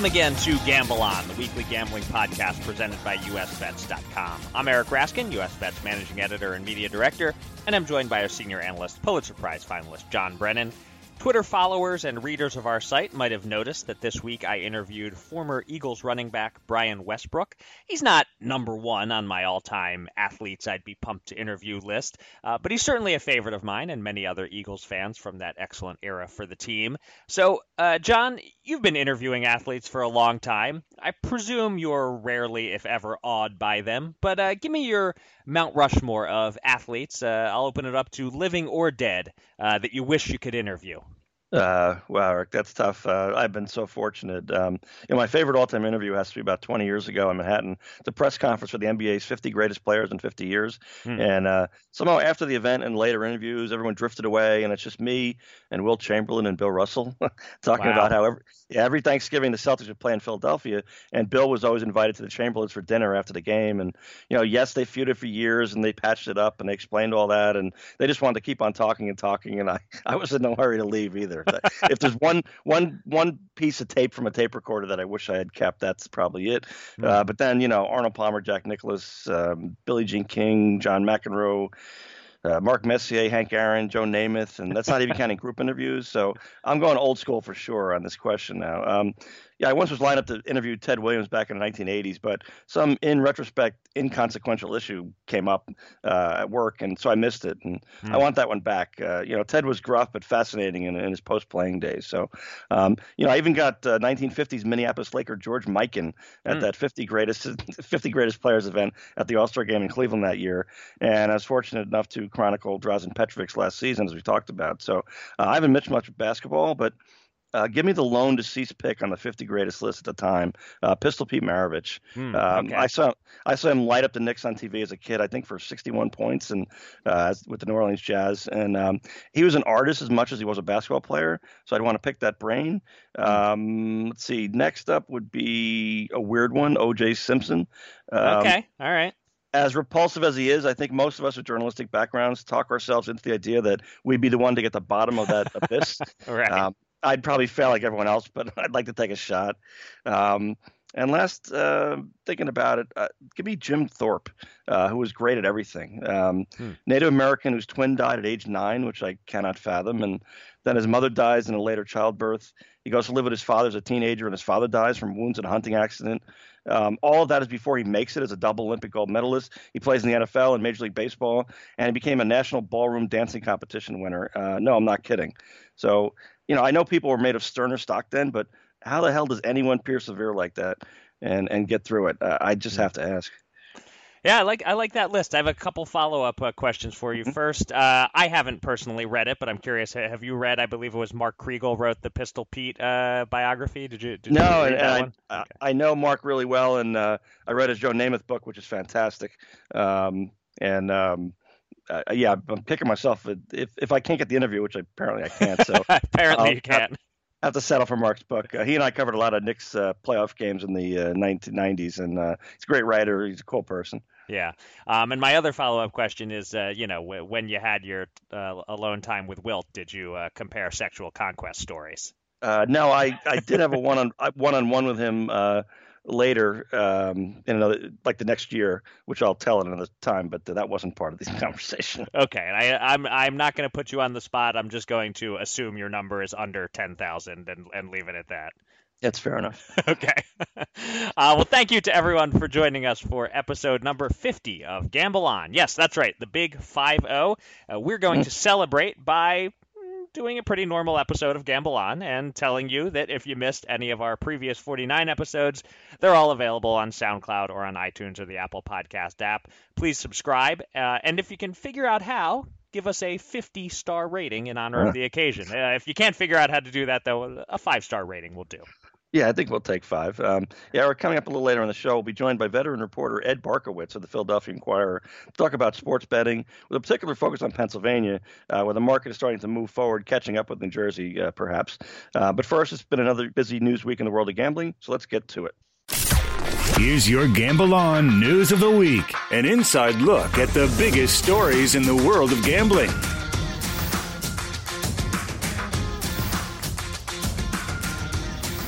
Welcome again to Gamble On, the weekly gambling podcast presented by USBets.com. I'm Eric Raskin, US Bets managing editor and media director, and I'm joined by our senior analyst, Pulitzer Prize finalist John Brennan. Twitter followers and readers of our site might have noticed that this week I interviewed former Eagles running back Brian Westbrook. He's not number one on my all time athletes I'd be pumped to interview list, uh, but he's certainly a favorite of mine and many other Eagles fans from that excellent era for the team. So, uh, John, you've been interviewing athletes for a long time. I presume you're rarely, if ever, awed by them, but uh, give me your Mount Rushmore of athletes. Uh, I'll open it up to living or dead uh, that you wish you could interview. Uh, wow, Eric, that's tough. Uh, I've been so fortunate. Um, you know, my favorite all-time interview has to be about 20 years ago in Manhattan, the press conference for the NBA's 50 greatest players in 50 years. Hmm. And uh, somehow after the event and later interviews, everyone drifted away, and it's just me and Wilt Chamberlain and Bill Russell talking wow. about how every, yeah, every Thanksgiving the Celtics would play in Philadelphia, and Bill was always invited to the Chamberlains for dinner after the game. And you know, yes, they feuded for years, and they patched it up, and they explained all that, and they just wanted to keep on talking and talking. And I, I was in no hurry to leave either if there's one one one piece of tape from a tape recorder that I wish I had kept, that's probably it. Mm-hmm. Uh, but then you know Arnold Palmer, Jack Nicklaus, um, Billie Jean King, John McEnroe. Uh, Mark Messier, Hank Aaron, Joe Namath, and that's not even counting group interviews. So I'm going old school for sure on this question now. Um, yeah, I once was lined up to interview Ted Williams back in the 1980s, but some, in retrospect, inconsequential issue came up uh, at work, and so I missed it. And mm. I want that one back. Uh, you know, Ted was gruff but fascinating in, in his post-playing days. So, um, you know, I even got uh, 1950s Minneapolis Laker George Mikan at mm. that 50 greatest 50 greatest players event at the All-Star Game in Cleveland that year, and I was fortunate enough to chronicle Drazen Petrovic's last season, as we talked about. So, uh, I haven't missed much basketball, but uh, give me the lone deceased pick on the 50 greatest list at the time. Uh, Pistol Pete Maravich. Hmm, um, okay. I saw I saw him light up the Knicks on TV as a kid. I think for 61 points and uh, with the New Orleans Jazz. And um, he was an artist as much as he was a basketball player. So I'd want to pick that brain. Hmm. Um, let's see. Next up would be a weird one. O.J. Simpson. Um, okay. All right as repulsive as he is, I think most of us with journalistic backgrounds talk ourselves into the idea that we'd be the one to get the bottom of that abyss. right. Um, I'd probably fail like everyone else, but I'd like to take a shot. Um, and last, uh, thinking about it, uh, give me Jim Thorpe, uh, who was great at everything. Um, hmm. Native American whose twin died at age nine, which I cannot fathom. And then his mother dies in a later childbirth. He goes to live with his father as a teenager, and his father dies from wounds in a hunting accident. Um, all of that is before he makes it as a double Olympic gold medalist. He plays in the NFL and Major League Baseball, and he became a national ballroom dancing competition winner. Uh, no, I'm not kidding. So you know, I know people were made of sterner stock then, but how the hell does anyone persevere like that and and get through it? Uh, I just have to ask. Yeah, I like I like that list. I have a couple follow up uh, questions for you. Mm-hmm. First, uh, I haven't personally read it, but I'm curious. Have you read? I believe it was Mark Kriegel wrote the Pistol Pete uh, biography. Did you? Did no, you and, I, okay. I know Mark really well, and uh, I read his Joe Namath book, which is fantastic. Um, and um, uh, yeah, I'm picking myself. If if I can't get the interview, which apparently I can't, so apparently I'll, you can't. I have to settle for Mark's book. Uh, he and I covered a lot of Knicks uh, playoff games in the uh, 1990s, and uh, he's a great writer. He's a cool person. Yeah. Um, and my other follow up question is, uh, you know, when you had your uh, alone time with Wilt, did you uh, compare sexual conquest stories? Uh, no, I, I did have a one on one on one with him uh, later um, in another like the next year, which I'll tell at another time. But that wasn't part of this conversation. Okay, and I, I'm I'm not going to put you on the spot. I'm just going to assume your number is under ten thousand and and leave it at that. That's fair enough. okay. Uh, well, thank you to everyone for joining us for episode number 50 of Gamble On. Yes, that's right, the big 5 0. Uh, we're going to celebrate by doing a pretty normal episode of Gamble On and telling you that if you missed any of our previous 49 episodes, they're all available on SoundCloud or on iTunes or the Apple Podcast app. Please subscribe. Uh, and if you can figure out how, give us a 50 star rating in honor of the occasion. Uh, if you can't figure out how to do that, though, a five star rating will do. Yeah, I think we'll take five. Um, yeah, we're coming up a little later on the show. We'll be joined by veteran reporter Ed Barkowitz of the Philadelphia Inquirer to talk about sports betting with a particular focus on Pennsylvania, uh, where the market is starting to move forward, catching up with New Jersey, uh, perhaps. Uh, but first, it's been another busy news week in the world of gambling, so let's get to it. Here's your Gamble On News of the Week, an inside look at the biggest stories in the world of gambling.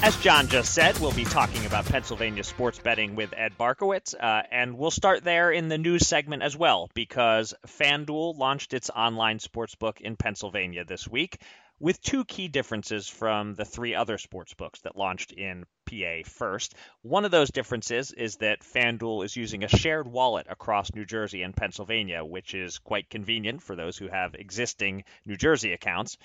As John just said, we'll be talking about Pennsylvania sports betting with Ed Barkowitz, uh, and we'll start there in the news segment as well, because FanDuel launched its online sports book in Pennsylvania this week with two key differences from the three other sports books that launched in PA first. One of those differences is that FanDuel is using a shared wallet across New Jersey and Pennsylvania, which is quite convenient for those who have existing New Jersey accounts.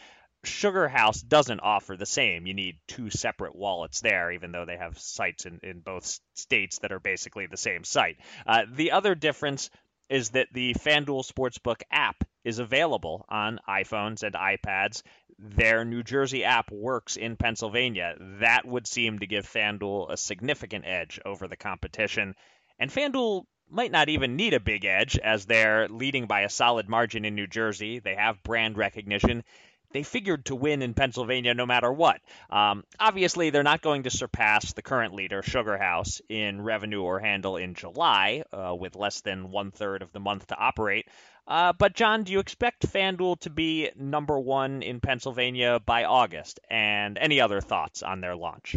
Sugar House doesn't offer the same. You need two separate wallets there, even though they have sites in, in both states that are basically the same site. Uh, the other difference is that the FanDuel Sportsbook app is available on iPhones and iPads. Their New Jersey app works in Pennsylvania. That would seem to give FanDuel a significant edge over the competition. And FanDuel might not even need a big edge as they're leading by a solid margin in New Jersey. They have brand recognition they figured to win in Pennsylvania no matter what. Um, obviously, they're not going to surpass the current leader, Sugar House, in revenue or handle in July, uh, with less than one third of the month to operate. Uh, but, John, do you expect FanDuel to be number one in Pennsylvania by August? And any other thoughts on their launch?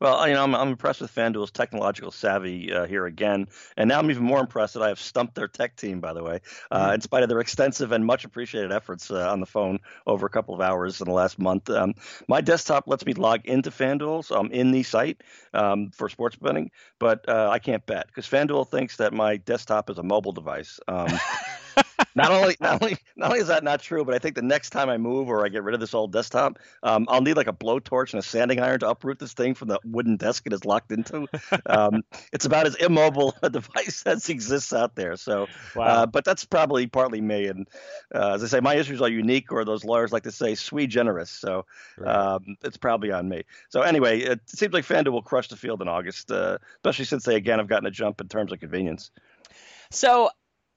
Well, you know, I'm, I'm impressed with FanDuel's technological savvy uh, here again, and now I'm even more impressed that I have stumped their tech team. By the way, uh, mm-hmm. in spite of their extensive and much appreciated efforts uh, on the phone over a couple of hours in the last month, um, my desktop lets me log into FanDuel, so I'm in the site um, for sports betting, but uh, I can't bet because FanDuel thinks that my desktop is a mobile device. Um, not only not only not only is that not true, but I think the next time I move or I get rid of this old desktop, um, I'll need like a blowtorch and a sanding iron to uproot this thing from the wooden desk it is locked into. Um, it's about as immobile a device as exists out there. So, wow. uh, but that's probably partly me. And uh, as I say, my issues are unique, or those lawyers like to say, sui generis. So right. um, it's probably on me. So anyway, it seems like FanDuel will crush the field in August, uh, especially since they again have gotten a jump in terms of convenience. So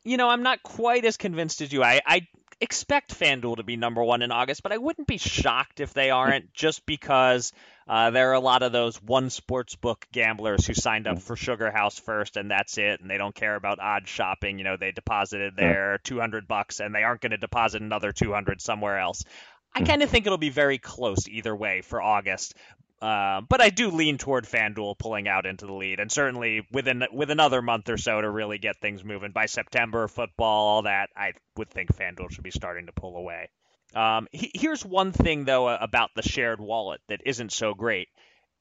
you know, I'm not quite as convinced as you. I, I expect FanDuel to be number one in August, but I wouldn't be shocked if they aren't just because uh, there are a lot of those one sports book gamblers who signed up for Sugar House first and that's it, and they don't care about odd shopping. You know, they deposited their 200 bucks and they aren't going to deposit another 200 somewhere else. I kind of think it'll be very close either way for August, uh, but I do lean toward FanDuel pulling out into the lead, and certainly within with another month or so to really get things moving by September, football, all that, I would think FanDuel should be starting to pull away. Um, he, here's one thing though about the shared wallet that isn't so great.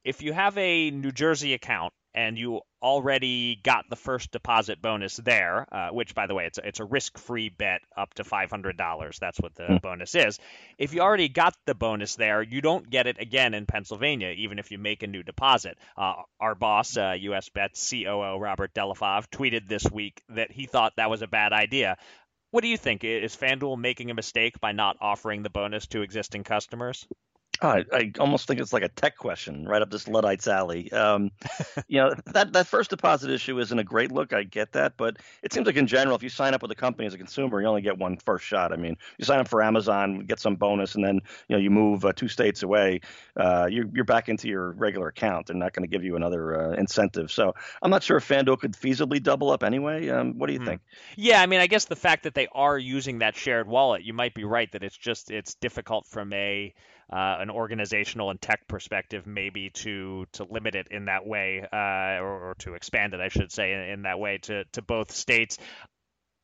If you have a New Jersey account and you already got the first deposit bonus there, uh, which, by the way, it's a, it's a risk-free bet up to $500. That's what the mm. bonus is. If you already got the bonus there, you don't get it again in Pennsylvania, even if you make a new deposit. Uh, our boss, uh, US Bet COO Robert DellaFave, tweeted this week that he thought that was a bad idea. What do you think? Is FanDuel making a mistake by not offering the bonus to existing customers? I, I, almost think it's like a tech question right up this Luddite's alley. Um, you know, that, that first deposit issue isn't a great look. I get that. But it seems like in general, if you sign up with a company as a consumer, you only get one first shot. I mean, you sign up for Amazon, get some bonus, and then, you know, you move uh, two states away, uh, you're, you're back into your regular account. They're not going to give you another uh, incentive. So I'm not sure if FanDuel could feasibly double up anyway. Um, what do you hmm. think? Yeah, I mean, I guess the fact that they are using that shared wallet, you might be right that it's just, it's difficult from a, uh, an organizational and tech perspective, maybe to to limit it in that way, uh, or, or, to expand it, I should say, in, in, that way to to both states.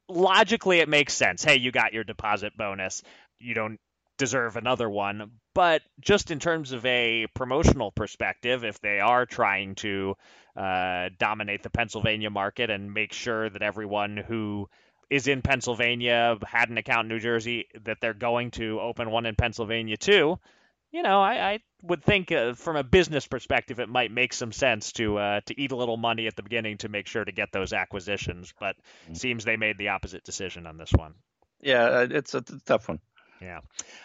Logically, it makes sense. Hey, you got your deposit bonus. You don't deserve another one. But just in terms of a promotional perspective, if they are trying to uh, dominate the Pennsylvania market and make sure that everyone who is in Pennsylvania, had an account in New Jersey, that they're going to open one in Pennsylvania too, you know, I, I would think uh, from a business perspective, it might make some sense to uh, to eat a little money at the beginning to make sure to get those acquisitions. But mm-hmm. seems they made the opposite decision on this one. Yeah, uh, it's a tough one. Yeah.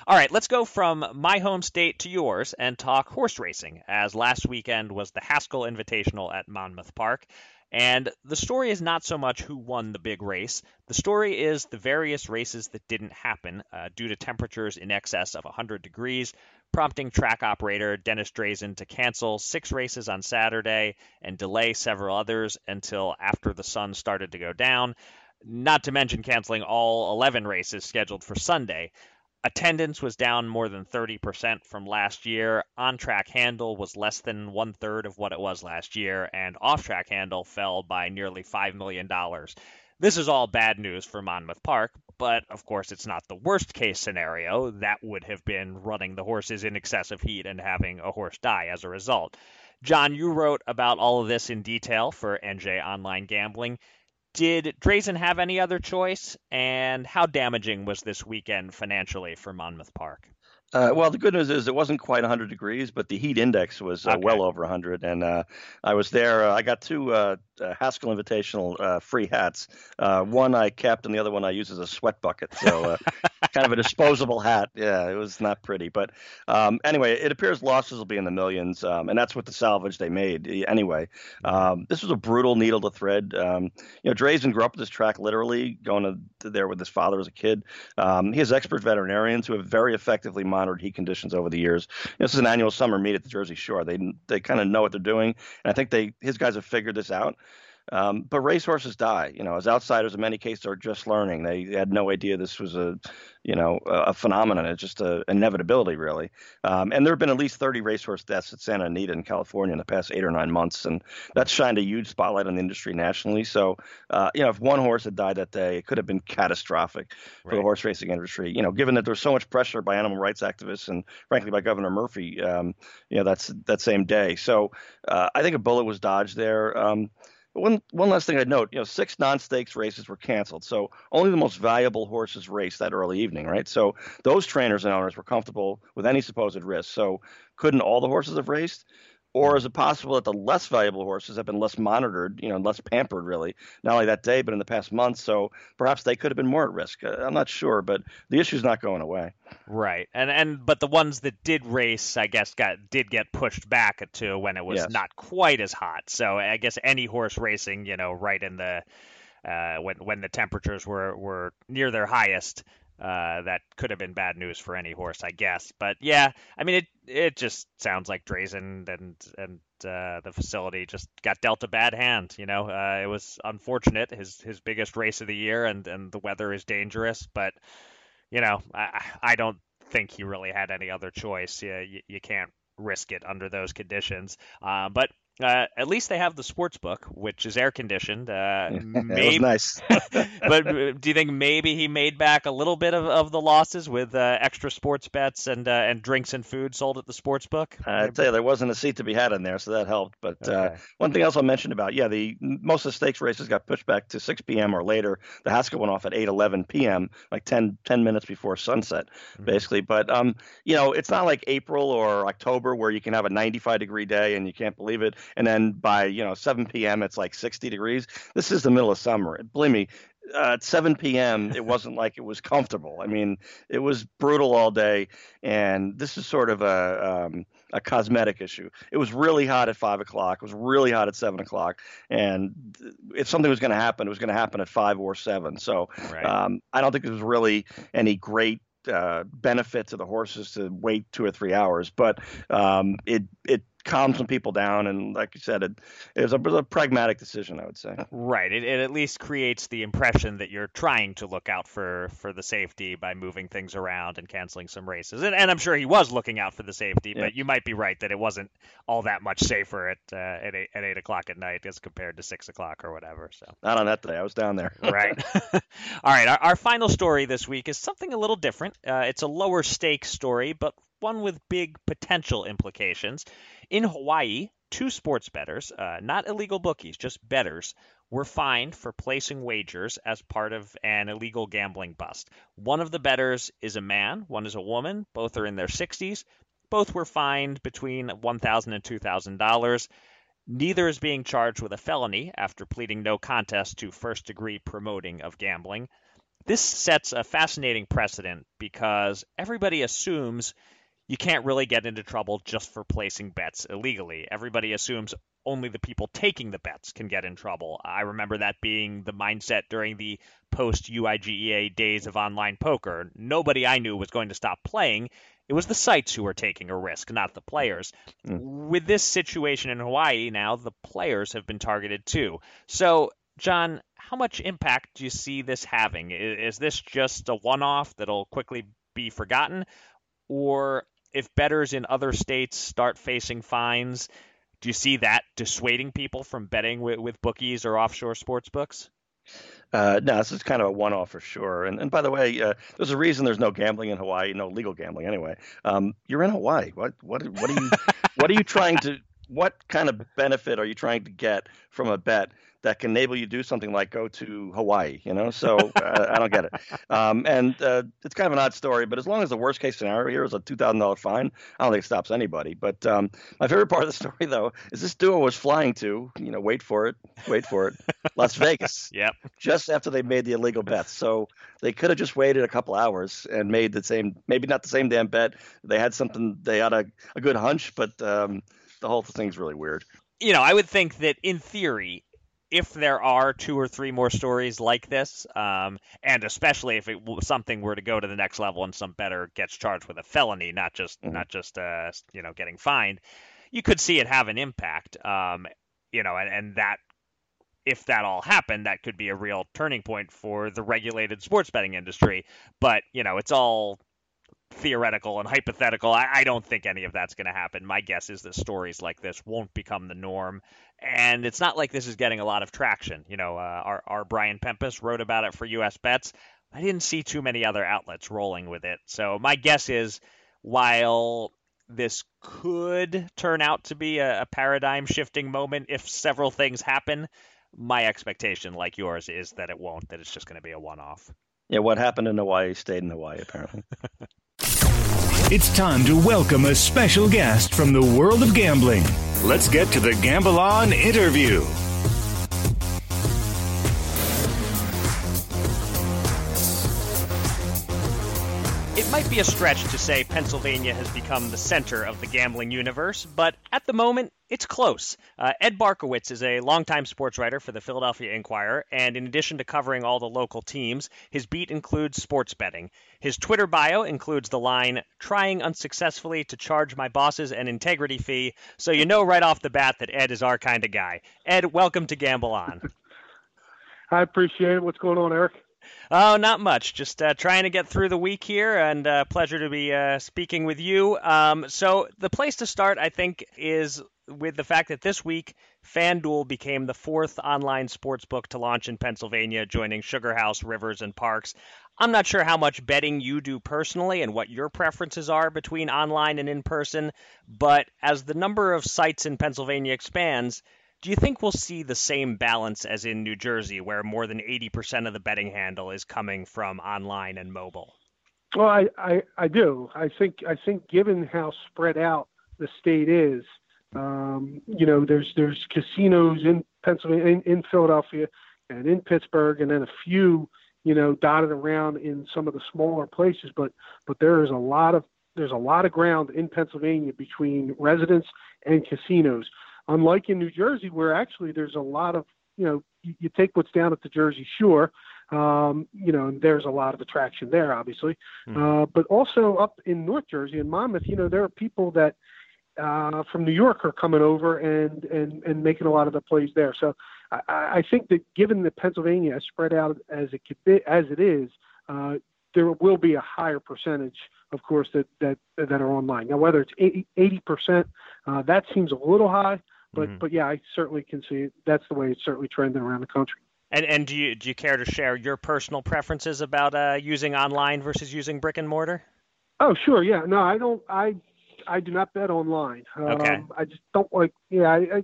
All right, let's go from my home state to yours and talk horse racing, as last weekend was the Haskell Invitational at Monmouth Park. And the story is not so much who won the big race. The story is the various races that didn't happen uh, due to temperatures in excess of 100 degrees, prompting track operator Dennis Drazin to cancel six races on Saturday and delay several others until after the sun started to go down, not to mention canceling all 11 races scheduled for Sunday. Attendance was down more than 30% from last year. On track handle was less than one third of what it was last year, and off track handle fell by nearly $5 million. This is all bad news for Monmouth Park, but of course it's not the worst case scenario. That would have been running the horses in excessive heat and having a horse die as a result. John, you wrote about all of this in detail for NJ Online Gambling. Did Drazin have any other choice? And how damaging was this weekend financially for Monmouth Park? Uh, well, the good news is it wasn't quite 100 degrees, but the heat index was uh, okay. well over 100. And uh, I was there. Uh, I got two uh, uh, Haskell Invitational free hats. one I kept, and the other one I use as a sweat bucket. So kind of a disposable hat. Yeah, it was not pretty. But um, anyway, it appears losses will be in the millions, um, and that's what the salvage they made. Anyway, um, this was a brutal needle to thread. Um, you know, Drazin grew up with this track literally, going to there with his father as a kid. Um, he has expert veterinarians who have very effectively monitored heat conditions over the years. This is an annual summer meet at the Jersey Shore. They they kind of know what they're doing, and I think they his guys have figured this out. Um, but racehorses die. You know, as outsiders, in many cases, are just learning. They had no idea this was a, you know, a phenomenon. It's just an inevitability, really. Um, and there have been at least 30 racehorse deaths at Santa Anita in California in the past eight or nine months, and that's shined a huge spotlight on the industry nationally. So, uh, you know, if one horse had died that day, it could have been catastrophic for right. the horse racing industry. You know, given that there's so much pressure by animal rights activists and, frankly, by Governor Murphy, um, you know, that's that same day. So, uh, I think a bullet was dodged there. Um, one one last thing I'd note, you know, six non-stakes races were canceled, so only the most valuable horses raced that early evening, right? So those trainers and owners were comfortable with any supposed risk. So couldn't all the horses have raced? Or is it possible that the less valuable horses have been less monitored, you know, less pampered, really, not only that day, but in the past month? So perhaps they could have been more at risk. Uh, I'm not sure, but the issue's not going away. Right, and and but the ones that did race, I guess, got did get pushed back to when it was yes. not quite as hot. So I guess any horse racing, you know, right in the uh, when when the temperatures were were near their highest, uh, that could have been bad news for any horse, I guess. But yeah, I mean, it it just sounds like Drazin and and uh, the facility just got dealt a bad hand. You know, uh, it was unfortunate, his his biggest race of the year, and and the weather is dangerous. But you know, I I don't think he really had any other choice. You, you, you can't risk it under those conditions. Uh, but uh, at least they have the sports book, which is air conditioned. Uh, maybe, nice. but uh, do you think maybe he made back a little bit of, of the losses with uh, extra sports bets and uh, and drinks and food sold at the sports book? I tell you, there wasn't a seat to be had in there, so that helped. But uh, okay. one thing else I'll mention about yeah, the most of the stakes races got pushed back to 6 p.m. or later. The Haskell went off at 8:11 p.m., like 10, 10 minutes before sunset, mm-hmm. basically. But um, you know, it's not like April or October where you can have a 95 degree day and you can't believe it and then by you know 7 p.m. it's like 60 degrees. This is the middle of summer. Believe me, uh, at 7 p.m. it wasn't like it was comfortable. I mean, it was brutal all day, and this is sort of a um, a cosmetic issue. It was really hot at five o'clock. It was really hot at seven o'clock, and if something was going to happen, it was going to happen at five or seven. So right. um, I don't think there was really any great uh, benefit to the horses to wait two or three hours, but um, it it calm some people down. And like you said, it, it was, a, a pragmatic decision, I would say. Right. It, it at least creates the impression that you're trying to look out for, for the safety by moving things around and canceling some races. And, and I'm sure he was looking out for the safety, yeah. but you might be right that it wasn't all that much safer at uh, at, eight, at eight o'clock at night as compared to six o'clock or whatever. So not on that day. I was down there. right. all right. Our, our, final story this week is something a little different. Uh, it's a lower stake story, but one with big potential implications. In Hawaii, two sports bettors, uh, not illegal bookies, just bettors, were fined for placing wagers as part of an illegal gambling bust. One of the bettors is a man, one is a woman, both are in their 60s. Both were fined between $1,000 and $2,000. Neither is being charged with a felony after pleading no contest to first degree promoting of gambling. This sets a fascinating precedent because everybody assumes you can't really get into trouble just for placing bets illegally. Everybody assumes only the people taking the bets can get in trouble. I remember that being the mindset during the post UIGEA days of online poker. Nobody I knew was going to stop playing. It was the sites who were taking a risk, not the players. Mm. With this situation in Hawaii now, the players have been targeted too. So, John, how much impact do you see this having? Is this just a one off that'll quickly be forgotten, or if bettors in other states start facing fines, do you see that dissuading people from betting with, with bookies or offshore sports books? Uh, no, this is kind of a one-off for sure. And, and by the way, uh, there's a reason there's no gambling in Hawaii, no legal gambling anyway. Um, you're in Hawaii. What what what are you what are you trying to what kind of benefit are you trying to get from a bet that can enable you to do something like go to Hawaii, you know? So uh, I don't get it. Um, and uh, it's kind of an odd story, but as long as the worst case scenario here is a $2,000 fine, I don't think it stops anybody. But um, my favorite part of the story, though, is this duo was flying to, you know, wait for it, wait for it, Las Vegas. Yep. Just after they made the illegal bets. So they could have just waited a couple hours and made the same, maybe not the same damn bet. They had something, they had a, a good hunch, but um, the whole thing's really weird. You know, I would think that in theory, if there are two or three more stories like this, um, and especially if it, something were to go to the next level and some better gets charged with a felony, not just mm-hmm. not just uh, you know getting fined, you could see it have an impact. Um, you know, and, and that if that all happened, that could be a real turning point for the regulated sports betting industry. But you know, it's all theoretical and hypothetical. I, I don't think any of that's going to happen. My guess is that stories like this won't become the norm. And it's not like this is getting a lot of traction. You know, uh, our, our Brian Pempus wrote about it for US Bets. I didn't see too many other outlets rolling with it. So my guess is while this could turn out to be a, a paradigm shifting moment if several things happen, my expectation, like yours, is that it won't, that it's just going to be a one off. Yeah, what happened in Hawaii stayed in Hawaii, apparently. It's time to welcome a special guest from the world of gambling. Let's get to the Gamble On interview. Might be a stretch to say Pennsylvania has become the center of the gambling universe, but at the moment, it's close. Uh, Ed Barkowitz is a longtime sports writer for the Philadelphia Inquirer, and in addition to covering all the local teams, his beat includes sports betting. His Twitter bio includes the line, trying unsuccessfully to charge my bosses an integrity fee, so you know right off the bat that Ed is our kind of guy. Ed, welcome to Gamble On. I appreciate it. What's going on, Eric? Oh, not much. Just uh, trying to get through the week here, and uh, pleasure to be uh, speaking with you. Um, so, the place to start, I think, is with the fact that this week FanDuel became the fourth online sports book to launch in Pennsylvania, joining SugarHouse, Rivers, and Parks. I'm not sure how much betting you do personally and what your preferences are between online and in person, but as the number of sites in Pennsylvania expands, do you think we'll see the same balance as in New Jersey, where more than 80% of the betting handle is coming from online and mobile? Well, I, I, I do. I think I think given how spread out the state is, um, you know, there's there's casinos in Pennsylvania, in, in Philadelphia, and in Pittsburgh, and then a few, you know, dotted around in some of the smaller places. But but there is a lot of there's a lot of ground in Pennsylvania between residents and casinos unlike in New Jersey, where actually there's a lot of, you know, you, you take what's down at the Jersey Shore, um, you know, and there's a lot of attraction there, obviously. Mm-hmm. Uh, but also up in North Jersey in Monmouth, you know, there are people that uh, from New York are coming over and, and, and making a lot of the plays there. So I, I think that given that Pennsylvania is spread out as it could be, as it is, uh, there will be a higher percentage, of course, that that that are online. Now, whether it's 80 percent, uh, that seems a little high. But mm-hmm. but yeah, I certainly can see it. that's the way it's certainly trending around the country. And and do you do you care to share your personal preferences about uh, using online versus using brick and mortar? Oh sure, yeah. No, I don't. I I do not bet online. Okay. Um, I just don't like. Yeah, I, I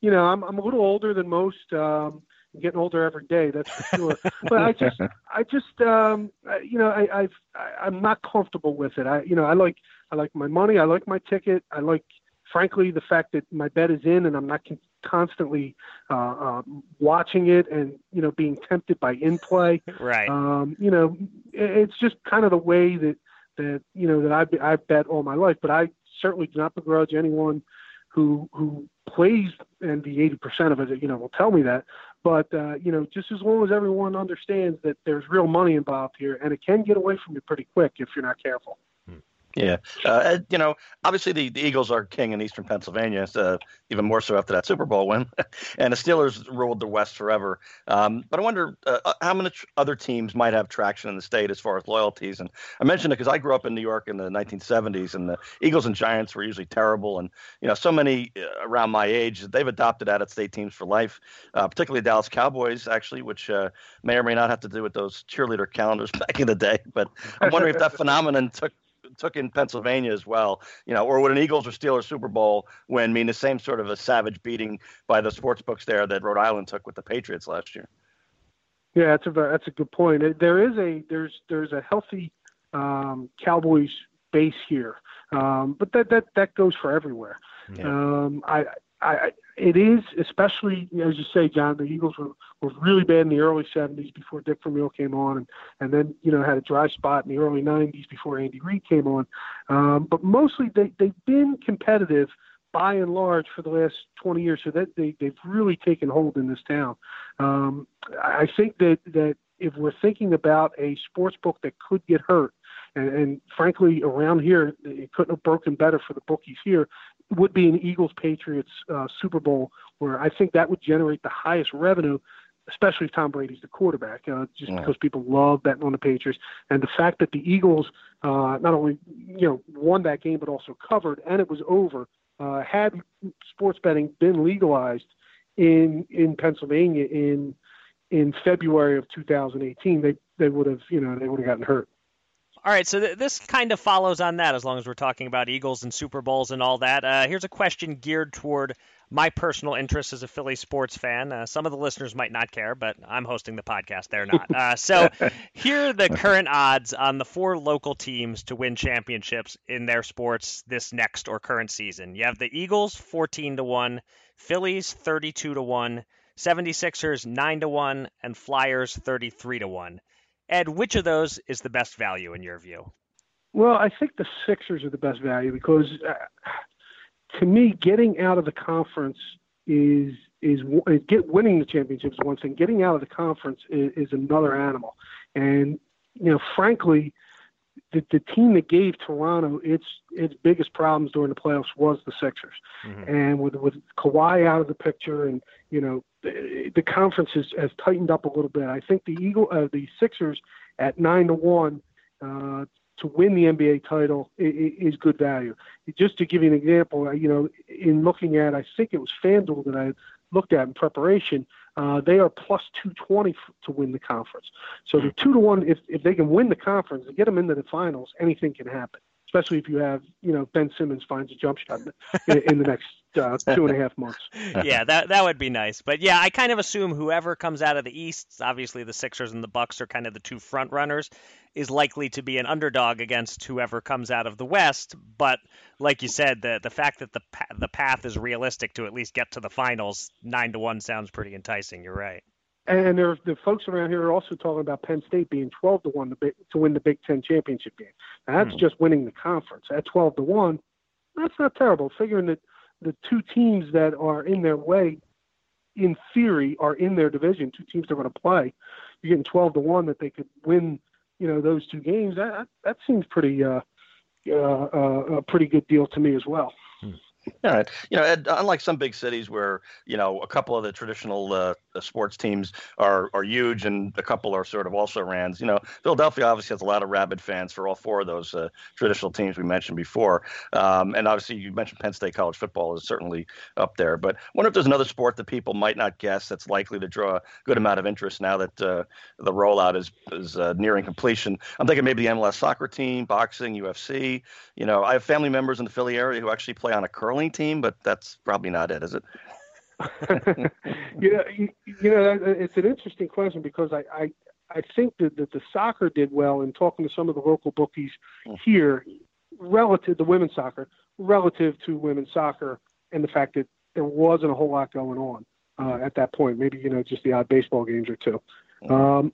you know I'm I'm a little older than most. Um, getting older every day, that's for sure. but I just I just um, you know I I've, I I'm not comfortable with it. I you know I like I like my money. I like my ticket. I like frankly, the fact that my bet is in and I'm not con- constantly uh, uh, watching it and you know being tempted by in play. right. Um, you know, it's just kind of the way that that you know that I've I've bet all my life. But I certainly do not begrudge anyone who who plays and the 80% of it, you know, will tell me that. But uh, you know, just as long as everyone understands that there's real money involved here, and it can get away from you pretty quick if you're not careful. Yeah, uh, you know, obviously the, the Eagles are king in Eastern Pennsylvania, uh, even more so after that Super Bowl win, and the Steelers ruled the West forever. Um, but I wonder uh, uh how many other teams might have traction in the state as far as loyalties. And I mentioned it because I grew up in New York in the 1970s, and the Eagles and Giants were usually terrible, and you know, so many uh, around my age they've adopted out-of-state teams for life, uh, particularly Dallas Cowboys, actually, which may or may not have to do with those cheerleader calendars back in the day. But I'm wondering if that phenomenon took took in Pennsylvania as well. You know, or would an Eagles or Steelers Super Bowl win mean the same sort of a savage beating by the sports books there that Rhode Island took with the Patriots last year? Yeah, that's a that's a good point. There is a there's there's a healthy um, Cowboys base here, um, but that that that goes for everywhere. Yeah. Um, I I, it is, especially as you say, John. The Eagles were, were really bad in the early '70s before Dick Vermeil came on, and and then you know had a dry spot in the early '90s before Andy Reid came on. Um, but mostly they they've been competitive by and large for the last 20 years. So that they they've really taken hold in this town. Um, I think that that if we're thinking about a sports book that could get hurt, and, and frankly, around here, it couldn't have broken better for the bookies here would be an Eagles Patriots uh, Super Bowl, where I think that would generate the highest revenue, especially if Tom Brady's the quarterback, uh, just yeah. because people love betting on the Patriots. And the fact that the Eagles uh, not only you know won that game but also covered, and it was over. Uh, had sports betting been legalized in in Pennsylvania in in February of 2018, they they would have you know they would have gotten hurt. All right, so th- this kind of follows on that as long as we're talking about Eagles and Super Bowls and all that. Uh, here's a question geared toward my personal interest as a Philly sports fan. Uh, some of the listeners might not care, but I'm hosting the podcast. They're not. Uh, so here are the current odds on the four local teams to win championships in their sports this next or current season. You have the Eagles 14 to 1, Phillies 32 to 1, 76ers 9 to 1, and Flyers 33 to 1. Ed, which of those is the best value in your view? Well, I think the Sixers are the best value because, uh, to me, getting out of the conference is is get winning the championships one thing. Getting out of the conference is, is another animal. And you know, frankly, the, the team that gave Toronto its its biggest problems during the playoffs was the Sixers, mm-hmm. and with with Kawhi out of the picture, and you know the, conference has, has tightened up a little bit. I think the Eagle, uh, the Sixers at nine to one uh, to win the NBA title is, good value. Just to give you an example, you know, in looking at, I think it was FanDuel that I looked at in preparation. Uh, they are plus 220 f- to win the conference. So the two to one, if, if they can win the conference and get them into the finals, anything can happen. Especially if you have, you know, Ben Simmons finds a jump shot in, in the next uh, two and a half months. yeah, that that would be nice. But yeah, I kind of assume whoever comes out of the East, obviously the Sixers and the Bucks are kind of the two front runners, is likely to be an underdog against whoever comes out of the West. But like you said, the the fact that the the path is realistic to at least get to the finals, nine to one sounds pretty enticing. You're right. And there, the folks around here are also talking about Penn State being 12 to one to, to win the Big Ten championship game. Now, that's hmm. just winning the conference. At 12 to one, that's not terrible. Figuring that the two teams that are in their way, in theory, are in their division. Two teams they're going to play. You're getting 12 to one that they could win. You know those two games. That that seems pretty uh, uh, uh, a pretty good deal to me as well. Yeah, you know, unlike some big cities where you know a couple of the traditional uh, sports teams are are huge and a couple are sort of also rans. You know, Philadelphia obviously has a lot of rabid fans for all four of those uh, traditional teams we mentioned before. Um, and obviously, you mentioned Penn State college football is certainly up there. But I wonder if there's another sport that people might not guess that's likely to draw a good amount of interest now that uh, the rollout is is uh, nearing completion. I'm thinking maybe the MLS soccer team, boxing, UFC. You know, I have family members in the Philly area who actually play on a curling team, but that's probably not it, is it? you, know, you, you know, it's an interesting question because I, I, I think that, that the soccer did well in talking to some of the local bookies mm. here, relative to women's soccer, relative to women's soccer, and the fact that there wasn't a whole lot going on uh, at that point. Maybe you know just the odd baseball games or two. Mm. Um,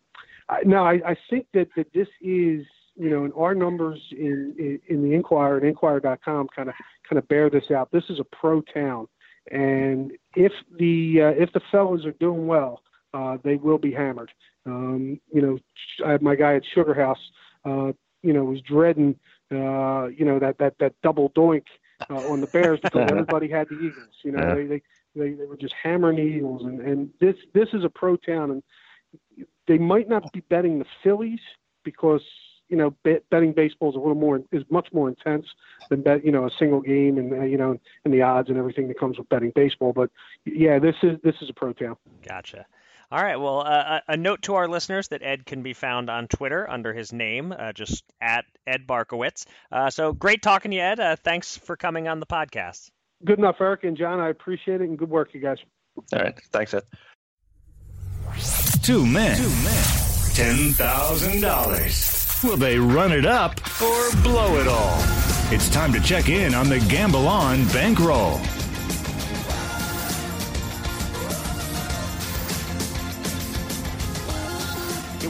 I, no, I, I think that, that this is you know, and our numbers in, in, in the Inquirer and Inquirer.com kind of kind of bear this out. This is a pro town, and if the uh, if the fellows are doing well, uh, they will be hammered. Um, you know, I, my guy at Sugar House, uh, you know, was dreading uh, you know, that that that double doink uh, on the Bears because everybody had the Eagles. You know, yeah. they, they they they were just hammering the Eagles, and and this this is a pro town, and they might not be betting the Phillies because you know bet, betting baseball is a little more is much more intense than bet you know a single game and uh, you know and the odds and everything that comes with betting baseball. But yeah, this is this is a pro town. Gotcha. All right. Well, uh, a note to our listeners that Ed can be found on Twitter under his name, uh, just at Ed Barkowitz. Uh, so great talking to you, Ed. Uh, thanks for coming on the podcast. Good enough, Eric and John. I appreciate it and good work, you guys. All right. Thanks, Ed. Two men. Two men. $10,000. Will they run it up or blow it all? It's time to check in on the Gamble On bankroll.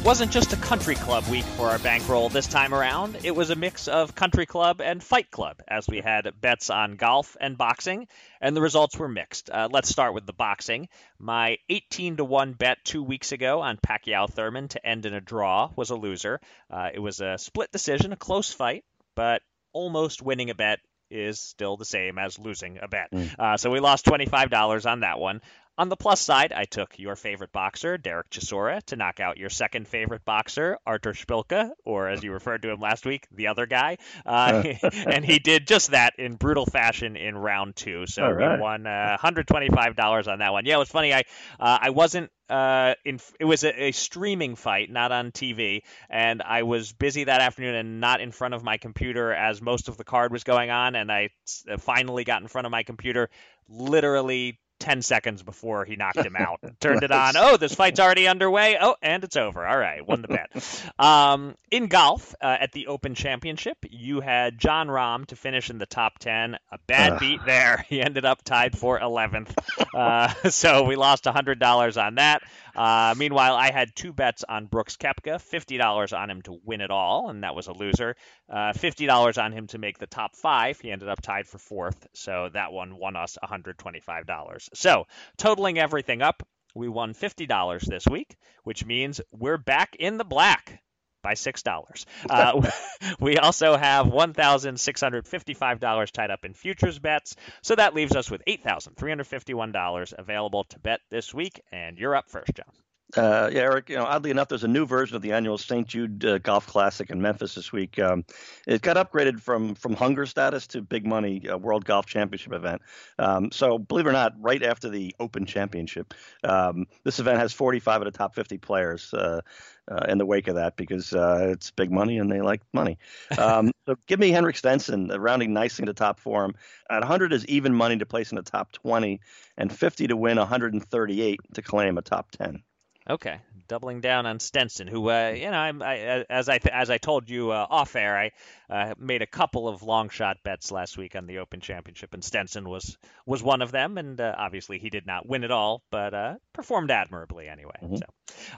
It wasn't just a country club week for our bankroll this time around. It was a mix of country club and fight club, as we had bets on golf and boxing, and the results were mixed. Uh, let's start with the boxing. My 18 to 1 bet two weeks ago on Pacquiao Thurman to end in a draw was a loser. Uh, it was a split decision, a close fight, but almost winning a bet is still the same as losing a bet. Mm. Uh, so we lost $25 on that one. On the plus side, I took your favorite boxer, Derek Chisora, to knock out your second favorite boxer, Artur Szpilka, or as you referred to him last week, the other guy. Uh, and he did just that in brutal fashion in round two. So right. we won uh, $125 on that one. Yeah, it was funny. I uh, I wasn't uh, in, it was a, a, streaming fight, not on TV, and I was busy that afternoon and not in front of my computer as most of the card was going on. And I finally got in front of my computer, literally 10 seconds before he knocked him out. Turned it on. Oh, this fight's already underway. Oh, and it's over. All right, won the bet. Um, in golf, uh, at the Open Championship, you had Jon Rahm to finish in the top 10. A bad beat there. He ended up tied for 11th. Uh, so we lost $100 on that. Uh, meanwhile, I had two bets on Brooks Koepka, $50 on him to win it all, and that was a loser. Uh, $50 on him to make the top five. He ended up tied for fourth, so that one won us $125. So, totaling everything up, we won $50 this week, which means we're back in the black by six dollars. Uh, we also have one thousand six hundred fifty-five dollars tied up in futures bets, so that leaves us with eight thousand three hundred fifty-one dollars available to bet this week. And you're up first, John. Uh, yeah, Eric. You know, oddly enough, there's a new version of the annual St. Jude uh, Golf Classic in Memphis this week. Um, it got upgraded from from hunger status to big money uh, World Golf Championship event. Um, so, believe it or not, right after the Open Championship, um, this event has 45 of the top 50 players uh, uh, in the wake of that because uh, it's big money and they like money. Um, so, give me Henrik Stenson rounding nicely in the top form. At 100 is even money to place in the top 20, and 50 to win 138 to claim a top 10. Okay, doubling down on Stenson, who uh, you know, I, I, as I as I told you uh, off air, I uh, made a couple of long shot bets last week on the Open Championship, and Stenson was was one of them. And uh, obviously, he did not win it all, but uh, performed admirably anyway. Mm-hmm. So,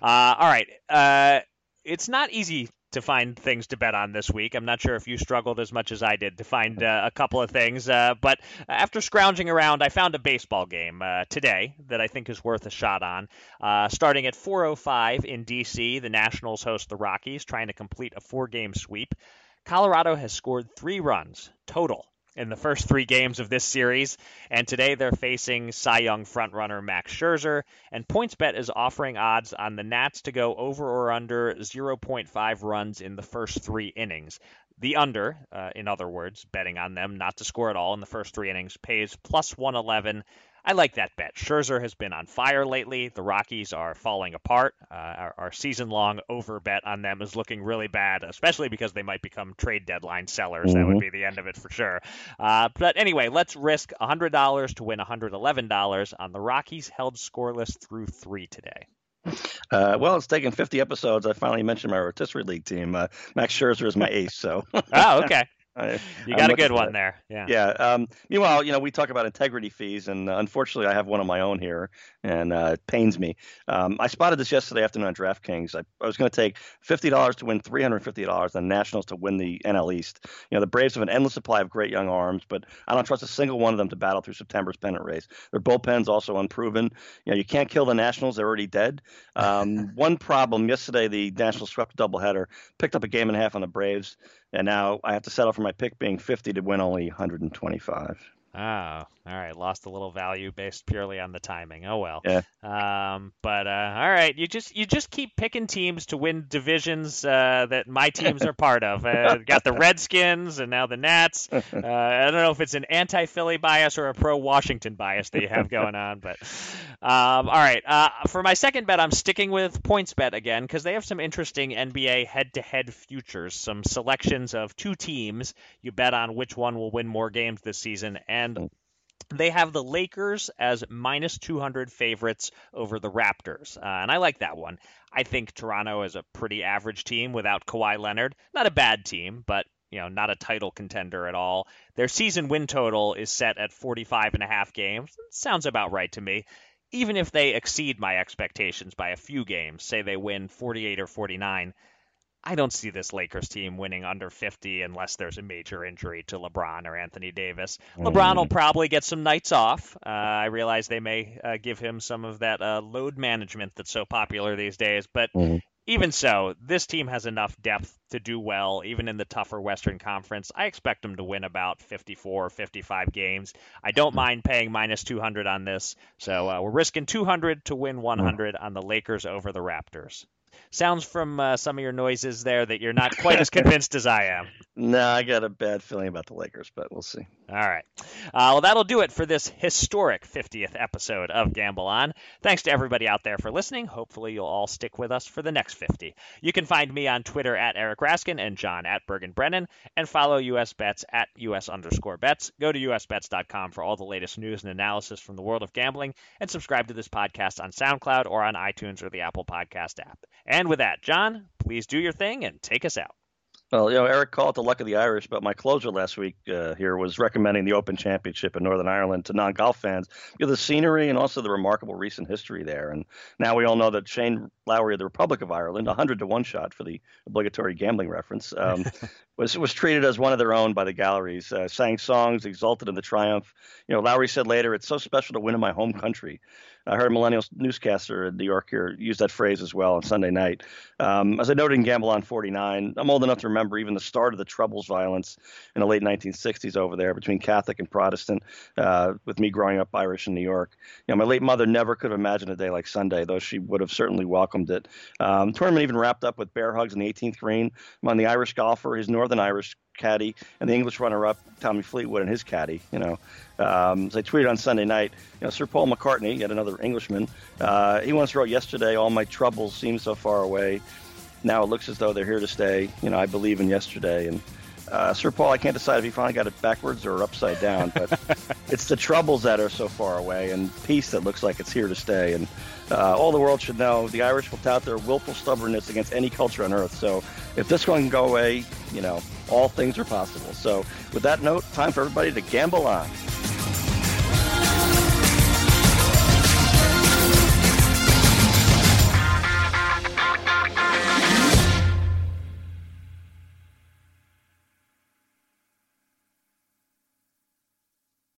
uh, all right, it's not easy to find things to bet on this week. I'm not sure if you struggled as much as I did to find uh, a couple of things, uh, but after scrounging around, I found a baseball game uh, today that I think is worth a shot on. Uh, starting at 4:05 in D.C., the Nationals host the Rockies, trying to complete a four-game sweep. Colorado has scored three runs total in the first three games of this series. And today they're facing Cy Young frontrunner Max Scherzer. And PointsBet is offering odds on the Nats to go over or under 0.5 runs in the first three innings. The under, uh, in other words, betting on them not to score at all in the first three innings, pays plus 111 I like that bet. Scherzer has been on fire lately. The Rockies are falling apart. Uh, our, our season long over bet on them is looking really bad, especially because they might become trade deadline sellers. Mm-hmm. That would mm-hmm. be the end of it for sure. Uh, but anyway, let's risk $100 to win $111 on the Rockies held scoreless through three today. Uh, well, it's taken 50 episodes. I finally mentioned my rotisserie league team. Uh, Max Scherzer is my ace. So. oh, okay. You got I'm a good one there. Yeah. Yeah. Um, meanwhile, you know, we talk about integrity fees, and uh, unfortunately, I have one of my own here, and uh, it pains me. Um, I spotted this yesterday afternoon on DraftKings. I, I was going to take fifty dollars to win three hundred fifty dollars, and Nationals to win the NL East. You know, the Braves have an endless supply of great young arms, but I don't trust a single one of them to battle through September's pennant race. Their bullpen's also unproven. You know, you can't kill the Nationals; they're already dead. Um, one problem yesterday, the Nationals swept a doubleheader, picked up a game and a half on the Braves and now I have to settle for my pick being 50 to win only 125. Oh, ah. All right. Lost a little value based purely on the timing. Oh well. Yeah. Um, but uh, all right, you just you just keep picking teams to win divisions uh, that my teams are part of. Uh, got the Redskins and now the Nats. Uh, I don't know if it's an anti-Philly bias or a pro-Washington bias that you have going on, but um, all right. Uh, for my second bet, I'm sticking with PointsBet again because they have some interesting NBA head-to-head futures, some selections of two teams. You bet on which one will win more games this season and and they have the Lakers as minus 200 favorites over the Raptors. Uh, and I like that one. I think Toronto is a pretty average team without Kawhi Leonard. Not a bad team, but you know, not a title contender at all. Their season win total is set at 45 and a half games. Sounds about right to me. Even if they exceed my expectations by a few games, say they win 48 or 49, I don't see this Lakers team winning under 50 unless there's a major injury to LeBron or Anthony Davis. Mm. LeBron will probably get some nights off. Uh, I realize they may uh, give him some of that uh, load management that's so popular these days, but mm. even so, this team has enough depth to do well, even in the tougher Western Conference. I expect them to win about 54 or 55 games. I don't mm. mind paying minus 200 on this, so uh, we're risking 200 to win 100 on the Lakers over the Raptors sounds from uh, some of your noises there that you're not quite as convinced as I am. No, I got a bad feeling about the Lakers, but we'll see. All right. Uh, well, that'll do it for this historic 50th episode of Gamble On. Thanks to everybody out there for listening. Hopefully, you'll all stick with us for the next 50. You can find me on Twitter at Eric Raskin and John at Bergen Brennan, and follow US Bets at US underscore bets. Go to usbets.com for all the latest news and analysis from the world of gambling, and subscribe to this podcast on SoundCloud or on iTunes or the Apple Podcast app. And with that, John, please do your thing and take us out. Well, you know, Eric called it the luck of the Irish, but my closer last week uh, here was recommending the Open Championship in Northern Ireland to non-golf fans because the scenery and also the remarkable recent history there. And now we all know that Shane Lowry of the Republic of Ireland, 100 to one shot for the obligatory gambling reference, um, was was treated as one of their own by the galleries. Uh, sang songs, exulted in the triumph. You know, Lowry said later, "It's so special to win in my home country." I heard a millennial newscaster in New York here use that phrase as well on Sunday night. Um, as I noted in Gamble on 49, I'm old enough to remember even the start of the Troubles violence in the late 1960s over there between Catholic and Protestant, uh, with me growing up Irish in New York. You know, my late mother never could have imagined a day like Sunday, though she would have certainly welcomed it. Um, tournament even wrapped up with bear hugs in the 18th green among the Irish golfer, his Northern Irish caddy, and the English runner-up Tommy Fleetwood and his caddy. You know, um, as I tweeted on Sunday night, you know, Sir Paul McCartney, yet another Englishman, uh, he once wrote yesterday, "All my troubles seem so far away. Now it looks as though they're here to stay. You know, I believe in yesterday." And uh, Sir Paul, I can't decide if he finally got it backwards or upside down, but it's the troubles that are so far away and peace that looks like it's here to stay. And uh, all the world should know the Irish will tout their willful stubbornness against any culture on earth. So if this one can go away, you know, all things are possible. So with that note, time for everybody to gamble on.